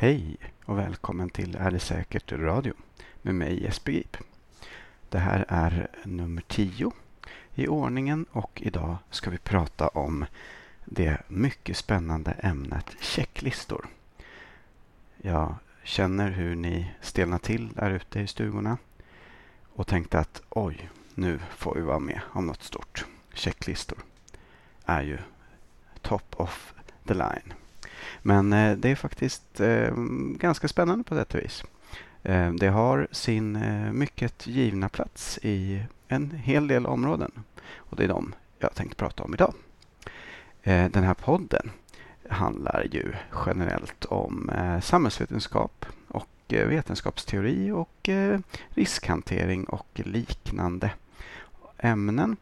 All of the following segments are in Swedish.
Hej och välkommen till Är det säkert radio med mig Jesper Grip. Det här är nummer 10 i ordningen och idag ska vi prata om det mycket spännande ämnet checklistor. Jag känner hur ni stelnar till där ute i stugorna och tänkte att oj, nu får vi vara med om något stort. Checklistor är ju top of the line. Men eh, det är faktiskt eh, ganska spännande på detta vis. Eh, det har sin eh, mycket givna plats i en hel del områden. Och det är de jag tänkte prata om idag. Eh, den här podden handlar ju generellt om eh, samhällsvetenskap och vetenskapsteori och riskhantering och liknande ämnen.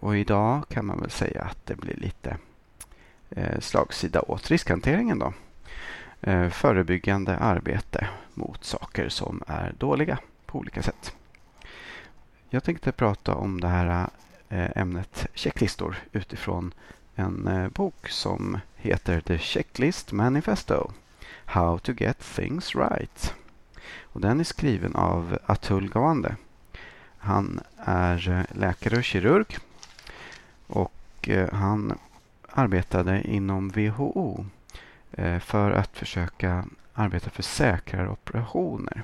Och idag kan man väl säga att det blir lite Eh, slagsida åt riskhanteringen. Då. Eh, förebyggande arbete mot saker som är dåliga på olika sätt. Jag tänkte prata om det här eh, ämnet checklistor utifrån en bok som heter The Checklist Manifesto How to get things right. Och den är skriven av Atul Gawande. Han är läkare och kirurg och han arbetade inom WHO eh, för att försöka arbeta för säkrare operationer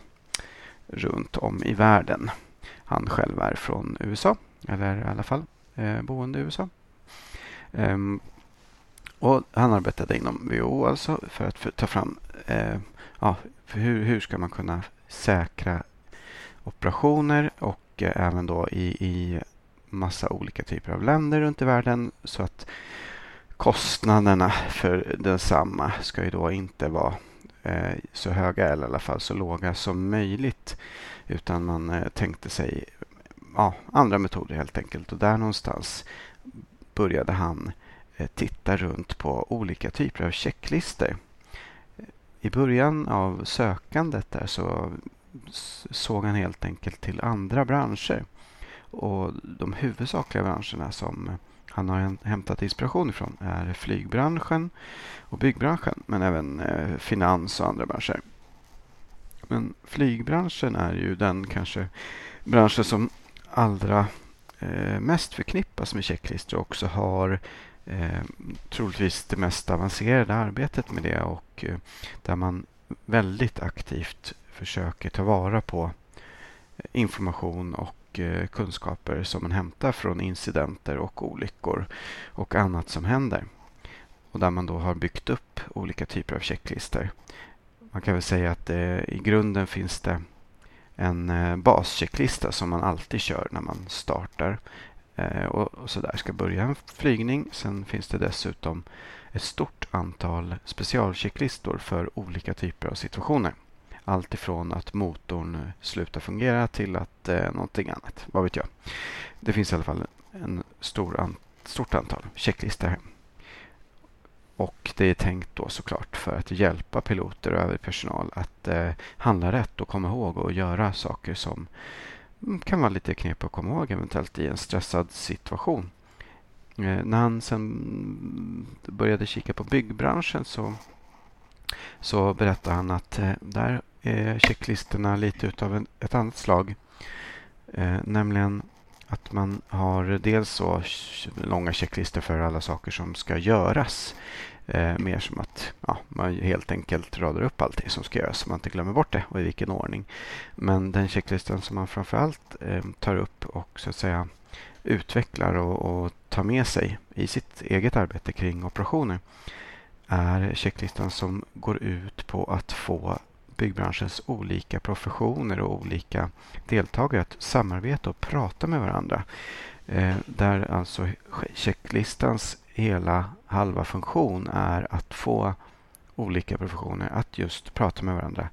runt om i världen. Han själv är från USA, eller i alla fall eh, boende i USA. Ehm, och Han arbetade inom WHO alltså för att ta fram eh, ja, hur, hur ska man kunna säkra operationer och även då i, i massa olika typer av länder runt i världen så att kostnaderna för densamma ska ju då inte vara eh, så höga eller i alla fall så låga som möjligt. Utan man eh, tänkte sig ja, andra metoder helt enkelt. Och där någonstans började han eh, titta runt på olika typer av checklistor. I början av sökandet där så såg han helt enkelt till andra branscher. Och de huvudsakliga branscherna som han har hämtat inspiration ifrån är flygbranschen och byggbranschen men även eh, finans och andra branscher. Men flygbranschen är ju den kanske branschen som allra eh, mest förknippas med checklistor och också har eh, troligtvis det mest avancerade arbetet med det och eh, där man väldigt aktivt försöker ta vara på information och och eh, kunskaper som man hämtar från incidenter och olyckor och annat som händer. Och där man då har byggt upp olika typer av checklistor. Man kan väl säga att det, i grunden finns det en eh, baschecklista som man alltid kör när man startar och, och så där ska börja en flygning. Sen finns det dessutom ett stort antal specialchecklistor för olika typer av situationer. Allt ifrån att motorn eh, slutar fungera till att eh, någonting annat. Vad vet jag. Det finns i alla fall en stor an stort antal checklistor här. Och det är tänkt då såklart för att hjälpa piloter och övrig personal att eh, handla rätt och komma ihåg och göra saker som mm, kan vara lite knepigt att komma ihåg eventuellt i en stressad situation. Eh, när han sen började kika på byggbranschen så, så berättade han att eh, där Eh, checklistorna lite utav en, ett annat slag. Eh, nämligen att man har dels så långa checklistor för alla saker som ska göras. Eh, mer som att ja, man helt enkelt radar upp allting som ska göras så man inte glömmer bort det och i vilken ordning. Men den checklistan som man framförallt eh, tar upp och så att säga utvecklar och, och tar med sig i sitt eget arbete kring operationer är checklistan som går ut på att få byggbranschens olika professioner och olika deltagare att samarbeta och prata med varandra. Eh, där alltså checklistans hela halva funktion är att få olika professioner att just prata med varandra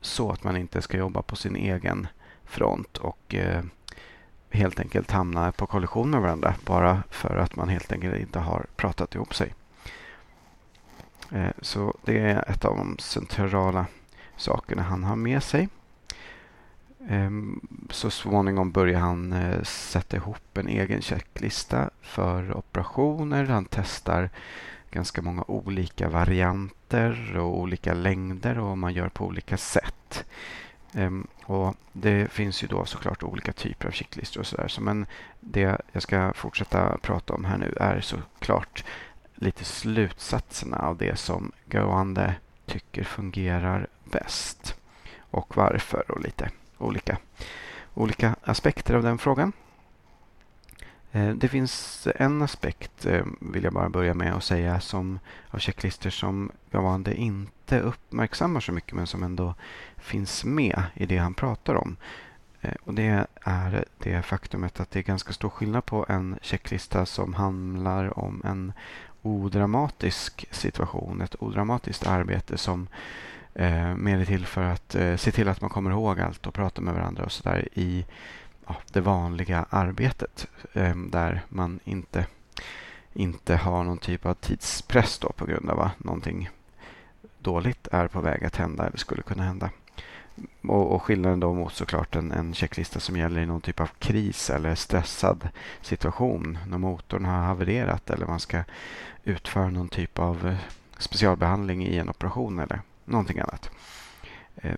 så att man inte ska jobba på sin egen front och eh, helt enkelt hamna på kollision med varandra bara för att man helt enkelt inte har pratat ihop sig. Eh, så det är ett av de centrala sakerna han har med sig. Ehm, så småningom börjar han eh, sätta ihop en egen checklista för operationer. Han testar ganska många olika varianter och olika längder och man gör på olika sätt. Ehm, och Det finns ju då såklart olika typer av checklistor och sådär. Men det jag ska fortsätta prata om här nu är såklart lite slutsatserna av det som Goande tycker fungerar bäst och varför och lite olika, olika aspekter av den frågan. Eh, det finns en aspekt, eh, vill jag bara börja med att säga, som, av checklistor som Gawande inte uppmärksammar så mycket men som ändå finns med i det han pratar om. Eh, och Det är det faktumet att det är ganska stor skillnad på en checklista som handlar om en odramatisk situation, ett odramatiskt arbete som eh, mer är till för att eh, se till att man kommer ihåg allt och prata med varandra och sådär i ja, det vanliga arbetet eh, där man inte, inte har någon typ av tidspress då på grund av att någonting dåligt är på väg att hända eller skulle kunna hända. Och, och skillnaden då mot såklart en, en checklista som gäller i någon typ av kris eller stressad situation. När motorn har havererat eller man ska utföra någon typ av eh, specialbehandling i en operation eller någonting annat. Eh,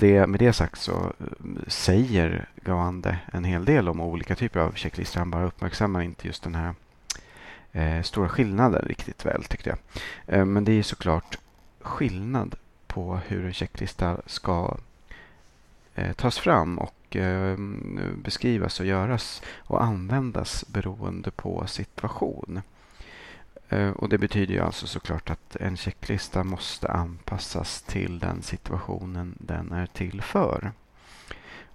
det, med det sagt så eh, säger Gawande en hel del om olika typer av checklistor. Han bara uppmärksammar inte just den här eh, stora skillnaden riktigt väl tyckte jag. Eh, men det är såklart skillnad på hur en checklista ska eh, tas fram och eh, beskrivas och göras och användas beroende på situation. Eh, och Det betyder ju alltså såklart att en checklista måste anpassas till den situationen den är till för.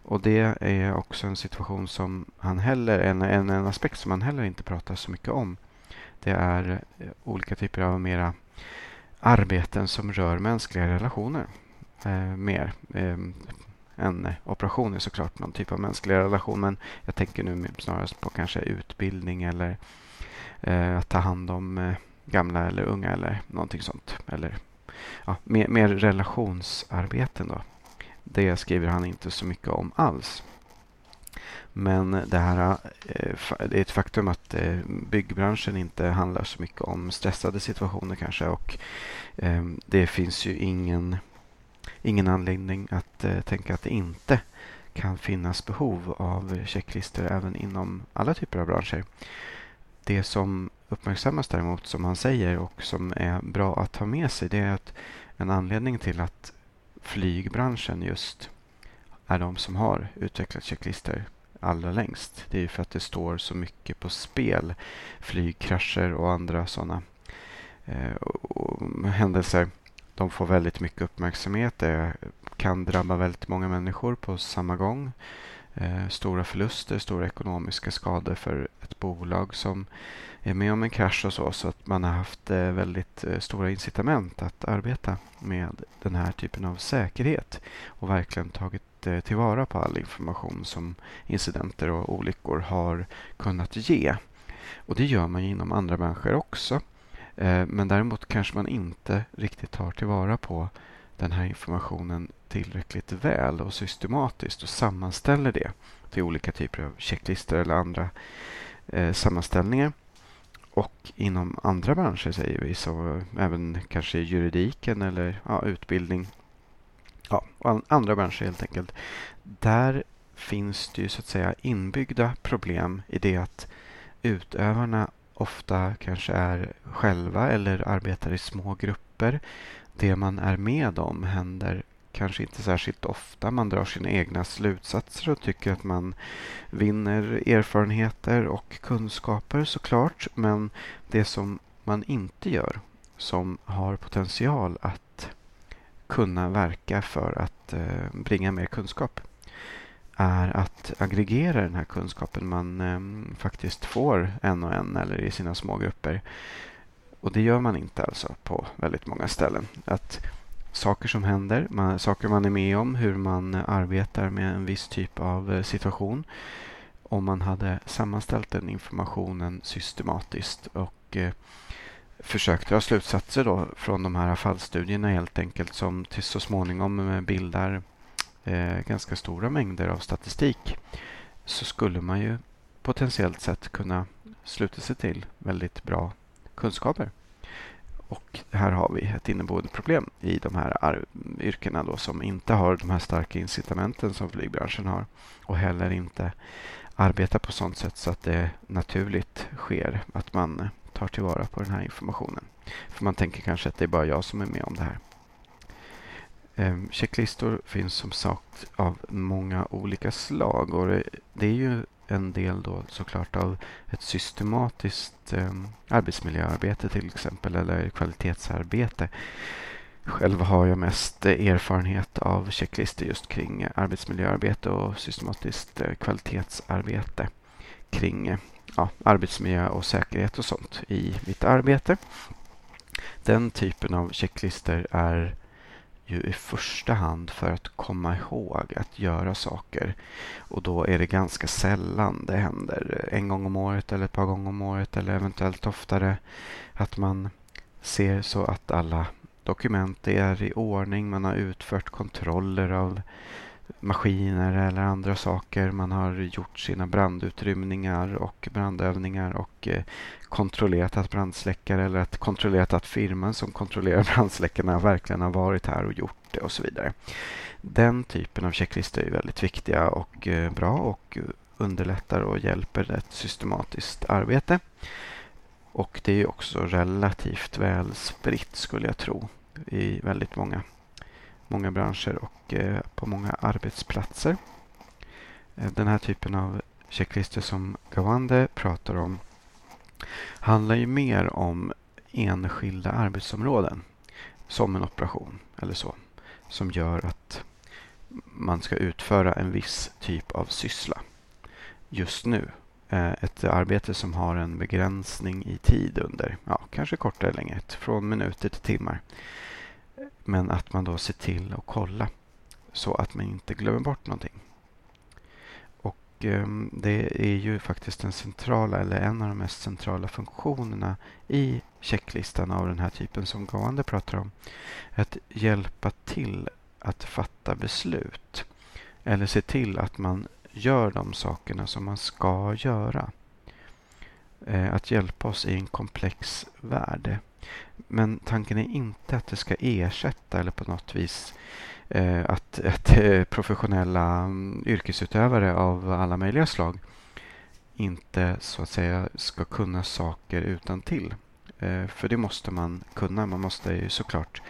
Och Det är också en situation som han heller, en, en, en aspekt som han heller inte pratar så mycket om. Det är olika typer av mera arbeten som rör mänskliga relationer. Eh, mer. Eh, en operation är såklart någon typ av mänsklig relation men jag tänker nu snarast på kanske utbildning eller eh, att ta hand om eh, gamla eller unga eller någonting sånt. Eller ja, mer, mer relationsarbeten då. Det skriver han inte så mycket om alls. Men det här eh, det är ett faktum att eh, byggbranschen inte handlar så mycket om stressade situationer kanske och ehm, det finns ju ingen, ingen anledning att eh, tänka att det inte kan finnas behov av checklistor även inom alla typer av branscher. Det som uppmärksammas däremot, som han säger och som är bra att ha med sig, det är att en anledning till att flygbranschen just är de som har utvecklat checklistor allra längst. Det är för att det står så mycket på spel. Flygkrascher och andra sådana eh, händelser. De får väldigt mycket uppmärksamhet. Det kan drabba väldigt många människor på samma gång eh, stora förluster, stora ekonomiska skador för ett bolag som är med om en krasch och så. Så att man har haft eh, väldigt eh, stora incitament att arbeta med den här typen av säkerhet och verkligen tagit eh, tillvara på all information som incidenter och olyckor har kunnat ge. Och det gör man inom andra branscher också. Eh, men däremot kanske man inte riktigt tar tillvara på den här informationen tillräckligt väl och systematiskt och sammanställer det till olika typer av checklistor eller andra eh, sammanställningar. Och inom andra branscher säger vi, så även kanske juridiken eller ja, utbildning. Ja, andra branscher helt enkelt. Där finns det ju så att säga inbyggda problem i det att utövarna ofta kanske är själva eller arbetar i små grupper. Det man är med om händer kanske inte särskilt ofta. Man drar sina egna slutsatser och tycker att man vinner erfarenheter och kunskaper såklart. Men det som man inte gör, som har potential att kunna verka för att eh, bringa mer kunskap är att aggregera den här kunskapen man ehm, faktiskt får en och en eller i sina små grupper. Och det gör man inte alltså på väldigt många ställen. Att saker som händer, man, saker man är med om, hur man arbetar med en viss typ av eh, situation. Om man hade sammanställt den informationen systematiskt och eh, försökt dra slutsatser då från de här fallstudierna helt enkelt som till så småningom bildar eh, ganska stora mängder av statistik så skulle man ju potentiellt sett kunna sluta sig till väldigt bra kunskaper. Och här har vi ett inneboende problem i de här yrkena då, som inte har de här starka incitamenten som flygbranschen har och heller inte arbetar på sånt sätt så att det naturligt sker att man tar tillvara på den här informationen. För man tänker kanske att det är bara jag som är med om det här. Ehm, checklistor finns som sagt av många olika slag och det är ju en del då såklart av ett systematiskt eh, arbetsmiljöarbete till exempel eller kvalitetsarbete. Själv har jag mest erfarenhet av checklistor just kring arbetsmiljöarbete och systematiskt eh, kvalitetsarbete kring ja, arbetsmiljö och säkerhet och sånt i mitt arbete. Den typen av checklistor är ju i första hand för att komma ihåg att göra saker. Och då är det ganska sällan det händer. Eh, en gång om året eller ett par gånger om året eller eventuellt oftare. Att man ser så att alla dokument är i ordning. Man har utfört kontroller av maskiner eller andra saker. Man har gjort sina brandutrymningar och brandövningar och eh, kontrollerat att brandsläckare eller att kontrollerat att firman som kontrollerar brandsläckarna verkligen har varit här och gjort det och så vidare. Den typen av checklistor är väldigt viktiga och eh, bra och underlättar och hjälper ett systematiskt arbete. Och det är också relativt väl spritt skulle jag tro i väldigt många många branscher och eh, på många arbetsplatser. Eh, den här typen av checklistor som Gawande pratar om handlar ju mer om enskilda arbetsområden som en operation eller så som gör att man ska utföra en viss typ av syssla just nu. Eh, ett arbete som har en begränsning i tid under, ja, kanske kortare eller längre, från minuter till timmar. Men att man då ser till att kolla så att man inte glömmer bort någonting. Och eh, det är ju faktiskt den centrala eller en av de mest centrala funktionerna i checklistan av den här typen som Gående pratar om. Att hjälpa till att fatta beslut. Eller se till att man gör de sakerna som man ska göra. Eh, att hjälpa oss i en komplex värld. Men tanken är inte att det ska ersätta eller på något vis eh, att, att eh, professionella um, yrkesutövare av alla möjliga slag inte så att säga ska kunna saker utan till. Eh, för det måste man kunna. Man måste ju såklart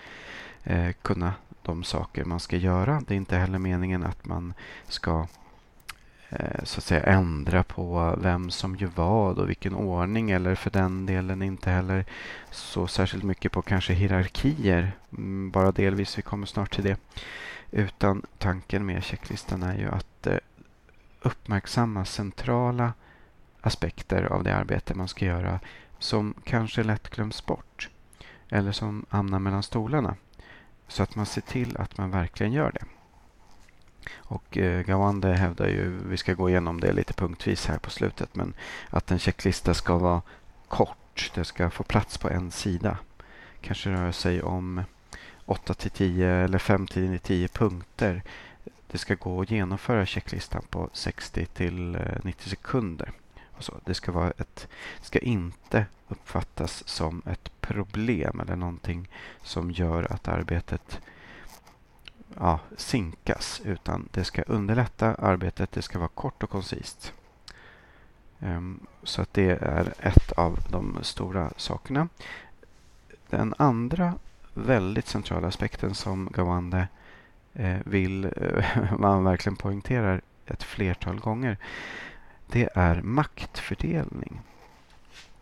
eh, kunna de saker man ska göra. Det är inte heller meningen att man ska Eh, så att säga ändra på vem som gör vad och vilken ordning eller för den delen inte heller så särskilt mycket på kanske hierarkier. Mm, bara delvis, vi kommer snart till det. Utan tanken med checklistan är ju att eh, uppmärksamma centrala aspekter av det arbete man ska göra som kanske lätt glöms bort eller som hamnar mellan stolarna. Så att man ser till att man verkligen gör det. Och eh, Gawande hävdar ju, vi ska gå igenom det lite punktvis här på slutet, men att en checklista ska vara kort. Det ska få plats på en sida. Kanske rör sig om 8 till 10 eller 5 till 10 punkter. Det ska gå att genomföra checklistan på 60 till eh, 90 sekunder. Och så. Det ska, vara ett, ska inte uppfattas som ett problem eller någonting som gör att arbetet ja, sinkas utan det ska underlätta arbetet. Det ska vara kort och koncist. Ehm, så att det är ett av de stora sakerna. Den andra väldigt centrala aspekten som Gawande eh, vill eh, man verkligen poängterar ett flertal gånger. Det är maktfördelning.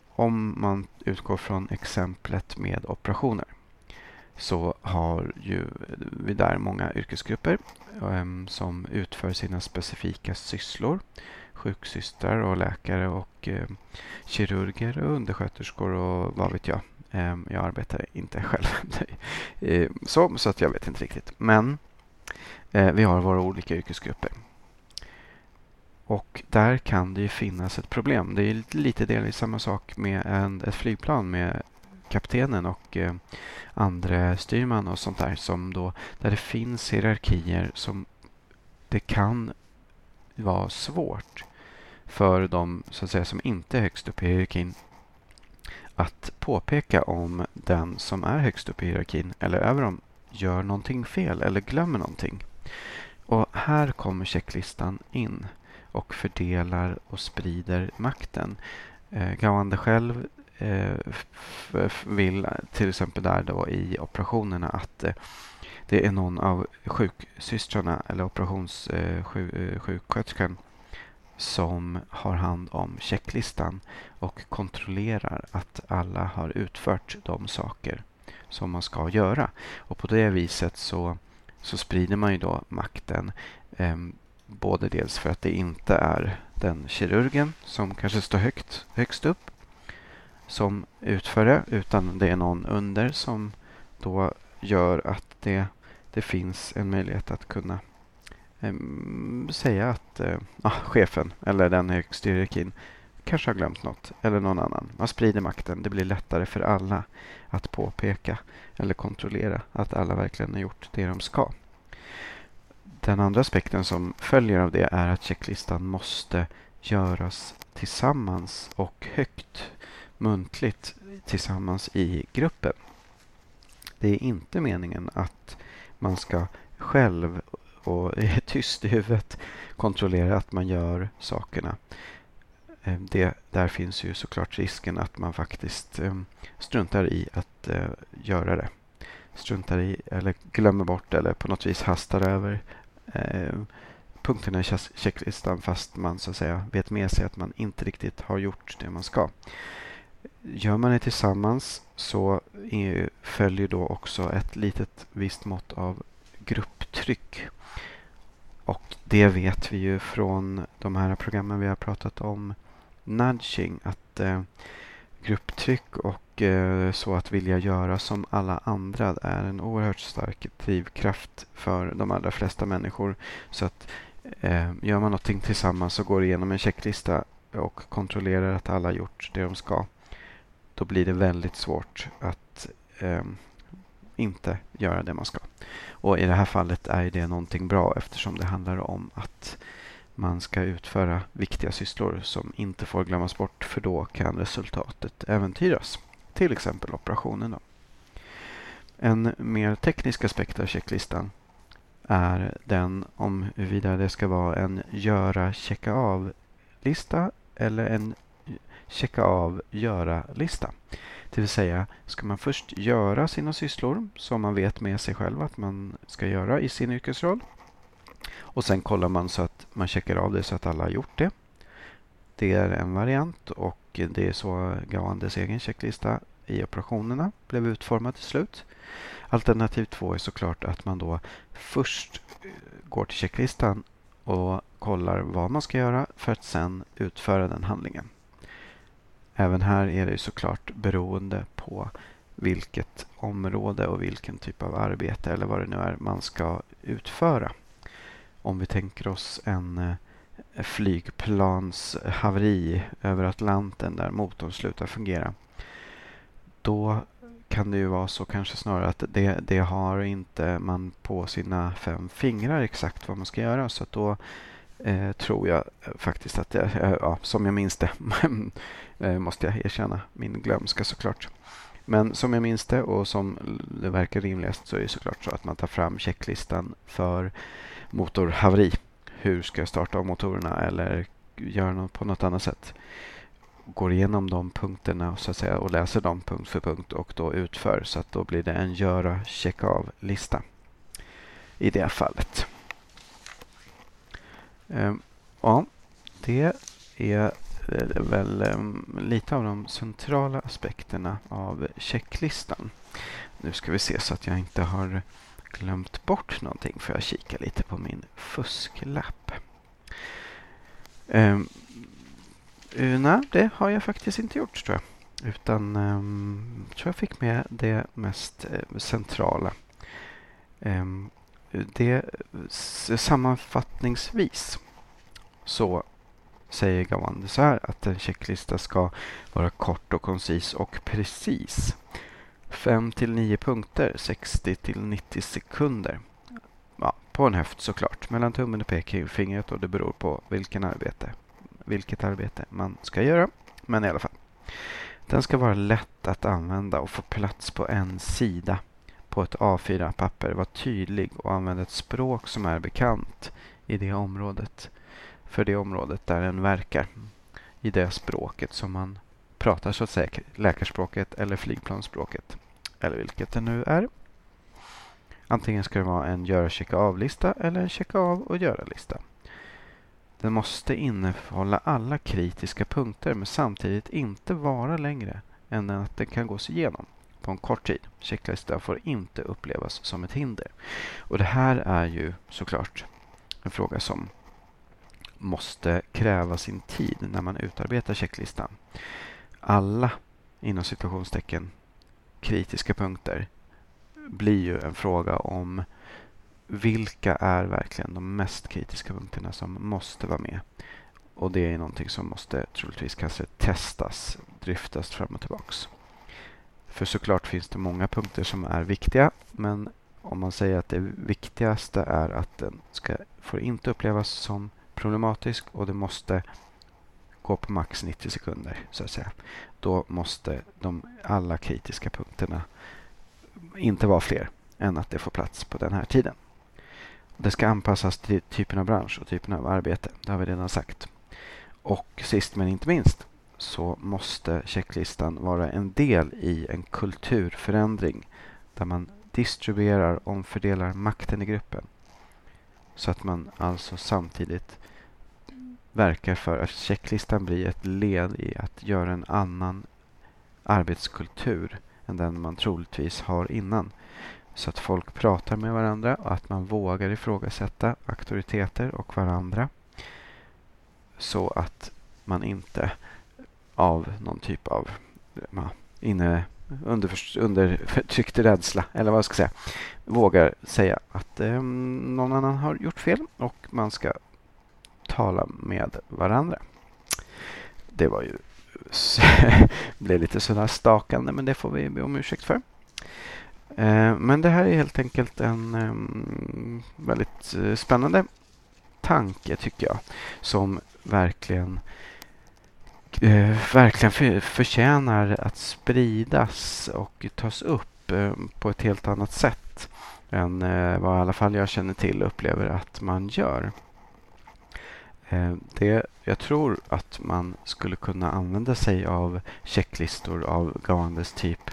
Om man utgår från exemplet med operationer så har ju vi där många yrkesgrupper ehm, som utför sina specifika sysslor. Sjuksystrar och läkare och ehm, kirurger och undersköterskor och vad vet jag. Ehm, jag arbetar inte själv så, så att jag vet inte riktigt. Men eh, vi har våra olika yrkesgrupper. Och där kan det ju finnas ett problem. Det är lite delvis samma sak med en, ett flygplan med kaptenen och eh, andra styrman och sånt där som då där det finns hierarkier som det kan vara svårt för de så att säga, som inte är högst upp i hierarkin att påpeka om den som är högst upp i hierarkin eller över dem gör någonting fel eller glömmer någonting. Och här kommer checklistan in och fördelar och sprider makten. Eh, Gawande själv Eh, vill till exempel där då i operationerna att eh, det är någon av sjuksystrarna eller operationssjuksköterskan eh, som har hand om checklistan och kontrollerar att alla har utfört de saker som man ska göra. Och på det viset så, så sprider man ju då makten. Eh, både dels för att det inte är den kirurgen som kanske står högt, högst upp som utför det, utan det är någon under som då gör att det, det finns en möjlighet att kunna eh, säga att eh, ah, chefen eller den högst hierarkin kanske har glömt något eller någon annan. Man sprider makten. Det blir lättare för alla att påpeka eller kontrollera att alla verkligen har gjort det de ska. Den andra aspekten som följer av det är att checklistan måste göras tillsammans och högt muntligt tillsammans i gruppen. Det är inte meningen att man ska själv och tyst i huvudet kontrollera att man gör sakerna. Ehm, det, där finns ju såklart risken att man faktiskt ehm, struntar i att eh, göra det. Struntar i eller glömmer bort eller på något vis hastar över ehm, punkterna i checklistan fast man så att säga vet med sig att man inte riktigt har gjort det man ska. Gör man det tillsammans så följer då också ett litet visst mått av grupptryck. Och det vet vi ju från de här programmen vi har pratat om nudging att eh, grupptryck och eh, så att vilja göra som alla andra är en oerhört stark drivkraft för de allra flesta människor. Så att eh, gör man någonting tillsammans och går igenom en checklista och kontrollerar att alla gjort det de ska då blir det väldigt svårt att eh, inte göra det man ska. Och i det här fallet är det någonting bra eftersom det handlar om att man ska utföra viktiga sysslor som inte får glömmas bort för då kan resultatet äventyras. Till exempel operationen. Då. En mer teknisk aspekt av checklistan är den om huruvida det ska vara en göra checka av-lista eller en checka av göra-lista. Det vill säga, ska man först göra sina sysslor som man vet med sig själv att man ska göra i sin yrkesroll. Och sen kollar man så att man checkar av det så att alla har gjort det. Det är en variant och det är så Gawandes egen checklista i operationerna blev utformad till slut. Alternativ två är såklart att man då först eh, går till checklistan och kollar vad man ska göra för att sen utföra den handlingen. Även här är det såklart beroende på vilket område och vilken typ av arbete eller vad det nu är man ska utföra. Om vi tänker oss en eh, flygplanshaveri flygplans haveri över Atlanten där motorn slutar fungera. Då kan det ju vara så kanske snarare att det, det har inte man på sina fem fingrar exakt vad man ska göra. Så då eh, tror jag eh, faktiskt att jag, eh, ja, som jag minns det, eh, måste jag erkänna min glömska såklart. Men som jag minns det och som det verkar rimligast så är det såklart så att man tar fram checklistan för motorhaveri. Hur ska jag starta av motorerna eller göra något på något annat sätt. Går igenom de punkterna så att säga, och läser dem punkt för punkt och då utför. Så att då blir det en göra checka av-lista i det fallet. Ehm, ja, det är väl ehm, lite av de centrala aspekterna av checklistan. Nu ska vi se så att jag inte har glömt bort någonting för jag kika lite på min fusklapp. Ehm, um, nej, det har jag faktiskt inte gjort tror jag. Utan um, tror jag fick med det mest eh, centrala. Um, det sammanfattningsvis så säger Gawande så här att en checklista ska vara kort och koncis och precis. 5 till 9 punkter, 60 till 90 sekunder. Ja, på en höft såklart, mellan tummen och pekfingret och det beror på vilken arbete, vilket arbete man ska göra. Men i alla fall. Den ska vara lätt att använda och få plats på en sida på ett A4-papper. var tydlig och använd ett språk som är bekant i det området. För det området där den verkar. I det språket som man pratar så att säga. Läkarspråket eller flygplansspråket. Eller vilket det nu är. Antingen ska det vara en göra checka av-lista eller en checka av och göra-lista. Den måste innehålla alla kritiska punkter men samtidigt inte vara längre än att den kan gås igenom på en kort tid. Checklista får inte upplevas som ett hinder. Och det här är ju såklart en fråga som måste kräva sin tid när man utarbetar checklistan. Alla inom situationstecken kritiska punkter blir ju en fråga om vilka är verkligen de mest kritiska punkterna som måste vara med. Och det är någonting som måste troligtvis kanske testas, dryftas fram och tillbaks. För såklart finns det många punkter som är viktiga, men om man säger att det viktigaste är att den ska, får inte upplevas som problematisk och det måste gå på max 90 sekunder, så att säga. Då måste de alla kritiska punkterna inte vara fler än att det får plats på den här tiden. Det ska anpassas till typen av bransch och typen av arbete. Det har vi redan sagt. Och sist men inte minst så måste checklistan vara en del i en kulturförändring där man distribuerar, omfördelar makten i gruppen. Så att man alltså samtidigt verkar för att checklistan blir ett led i att göra en annan arbetskultur än den man troligtvis har innan. Så att folk pratar med varandra och att man vågar ifrågasätta auktoriteter och varandra. Så att man inte av någon typ av inne, undertryckt rädsla, eller vad jag ska säga, vågar säga att eh, någon annan har gjort fel och man ska tala med varandra. Det var ju blev lite sådär stakande, men det får vi be om ursäkt för. Eh, men det här är helt enkelt en eh, väldigt eh, spännande tanke tycker jag. Som verkligen eh, verkligen för, förtjänar att spridas och tas upp eh, på ett helt annat sätt än eh, vad i alla fall jag känner till och upplever att man gör. Eh, det, jag tror att man skulle kunna använda sig av checklistor av gåendes typ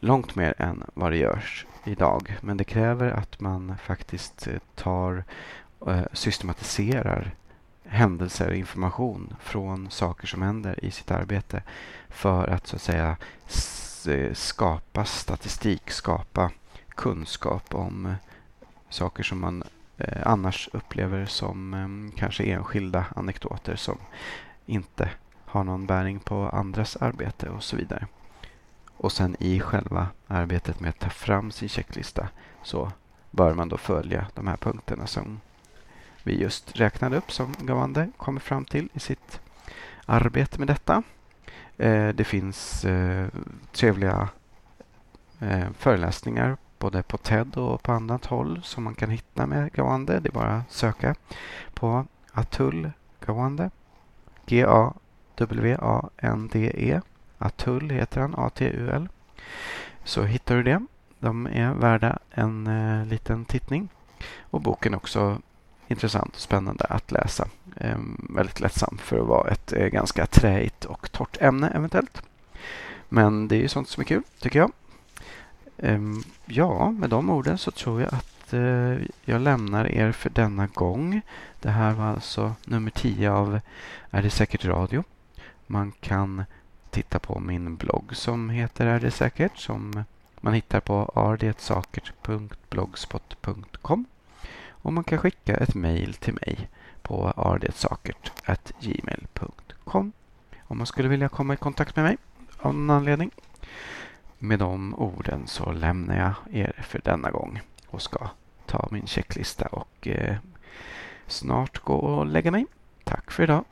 långt mer än vad det görs idag. Men det kräver att man faktiskt tar eh, systematiserar händelser och information från saker som händer i sitt arbete för att så att säga skapa statistik, skapa kunskap om eh, saker som man eh, annars upplever som eh, kanske enskilda anekdoter som inte har någon bäring på andras arbete och så vidare. Och sen i själva arbetet med att ta fram sin checklista så bör man då följa de här punkterna som vi just räknade upp som Gawande kommer fram till i sitt arbete med detta. Eh, det finns eh, trevliga eh, föreläsningar både på TED och på annat håll som man kan hitta med Gawande. Det är bara att söka på Atul Gawande. G-A-W-A-N-D-E Atul heter han, A-T-U-L. Så hittar du det. De är värda en eh, liten tittning. Och boken också intressant och spännande att läsa. Eh, väldigt lättsam för att vara ett eh, ganska träigt och torrt ämne eventuellt. Men det är ju sånt som är kul, tycker jag. Ehm, ja, med de orden så tror jag att eh, jag lämnar er för denna gång. Det här var alltså nummer 10 av Är det säkert radio? Man kan titta på min blogg som heter Är det säkert? Som man hittar på ardetsakert.blogspot.com och man kan skicka ett mejl till mig på ardetsakert.gmail.com om man skulle vilja komma i kontakt med mig av någon anledning. Med de orden så lämnar jag er för denna gång och ska ta min checklista och eh, snart gå och lägga mig. Tack för idag.